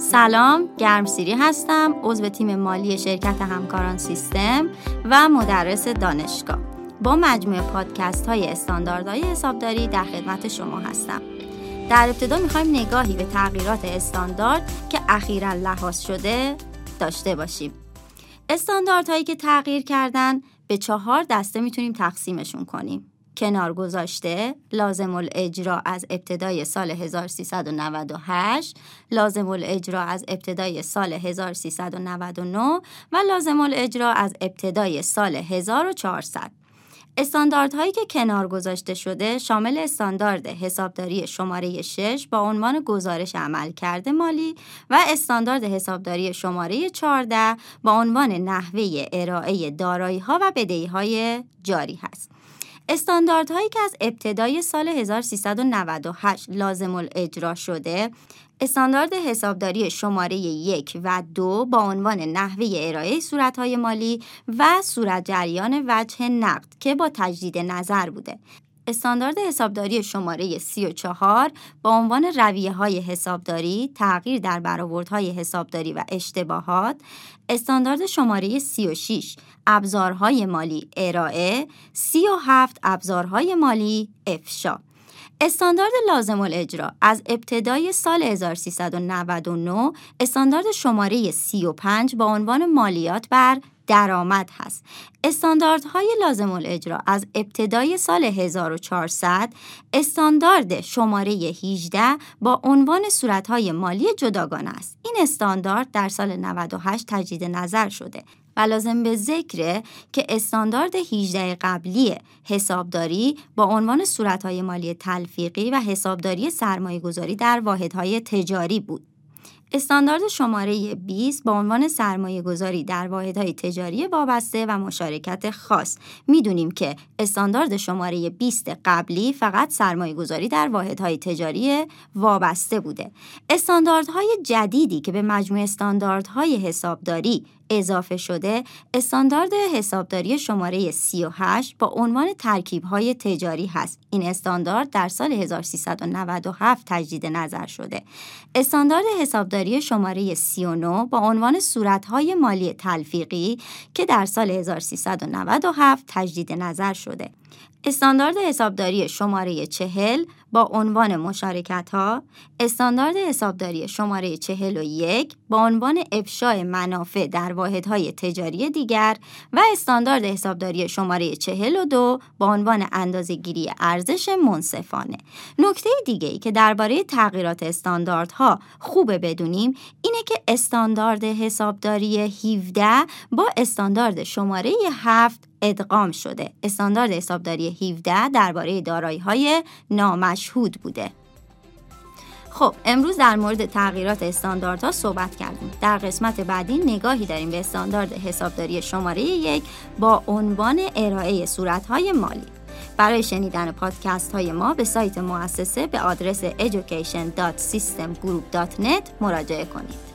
سلام گرمسیری هستم عضو تیم مالی شرکت همکاران سیستم و مدرس دانشگاه. با مجموعه پادکست های استانداردهای حسابداری در خدمت شما هستم. در ابتدا می‌خوایم نگاهی به تغییرات استاندارد که اخیرا لحاظ شده داشته باشیم. استانداردهایی که تغییر کردن به چهار دسته می‌تونیم تقسیمشون کنیم. کنار گذاشته لازم الاجرا از ابتدای سال 1398 لازم الاجرا از ابتدای سال 1399 و لازم الاجرا از ابتدای سال 1400 استانداردهایی که کنار گذاشته شده شامل استاندارد حسابداری شماره 6 با عنوان گزارش عمل کرده مالی و استاندارد حسابداری شماره 14 با عنوان نحوه ارائه دارایی ها و بدهی های جاری هست. استانداردهایی که از ابتدای سال 1398 لازم الاجرا شده استاندارد حسابداری شماره یک و دو با عنوان نحوه ارائه صورتهای مالی و صورت جریان وجه نقد که با تجدید نظر بوده. استاندارد حسابداری شماره 34 با عنوان رویه های حسابداری، تغییر در برآوردهای حسابداری و اشتباهات، استاندارد شماره 36 ابزارهای مالی ارائه، 37 ابزارهای مالی افشا. استاندارد لازم الاجرا از ابتدای سال 1399 استاندارد شماره 35 با عنوان مالیات بر درآمد هست. استانداردهای لازم الاجرا از ابتدای سال 1400 استاندارد شماره 18 با عنوان صورتهای مالی جداگانه است. این استاندارد در سال 98 تجدید نظر شده و لازم به ذکره که استاندارد 18 قبلی حسابداری با عنوان صورتهای مالی تلفیقی و حسابداری سرمایه گذاری در واحدهای تجاری بود. استاندارد شماره 20 با عنوان سرمایه گذاری در واحدهای تجاری وابسته و مشارکت خاص. می‌دونیم که استاندارد شماره 20 قبلی فقط سرمایه گذاری در واحدهای تجاری وابسته بوده. استانداردهای جدیدی که به مجموع استانداردهای حسابداری اضافه شده استاندارد حسابداری شماره 38 با عنوان ترکیب‌های تجاری هست. این استاندارد در سال 1397 تجدید نظر شده. استاندارد حسابداری شماره 39 با عنوان صورت‌های مالی تلفیقی که در سال 1397 تجدید نظر شده. استاندارد حسابداری شماره چهل با عنوان مشارکت ها استاندارد حسابداری شماره چهل و یک با عنوان افشای منافع در واحدهای تجاری دیگر و استاندارد حسابداری شماره چهل و دو با عنوان اندازه گیری ارزش منصفانه. نکته دیگه ای که درباره تغییرات استانداردها خوبه بدونیم اینه که استاندارد حسابداری 17 با استاندارد شماره 7 ادغام شده. استاندارد حسابداری 17 درباره دارایی های نامشهود بوده. خب امروز در مورد تغییرات استانداردها صحبت کردیم. در قسمت بعدی نگاهی داریم به استاندارد حسابداری شماره یک با عنوان ارائه صورتهای مالی. برای شنیدن پادکست های ما به سایت مؤسسه به آدرس education.systemgroup.net مراجعه کنید.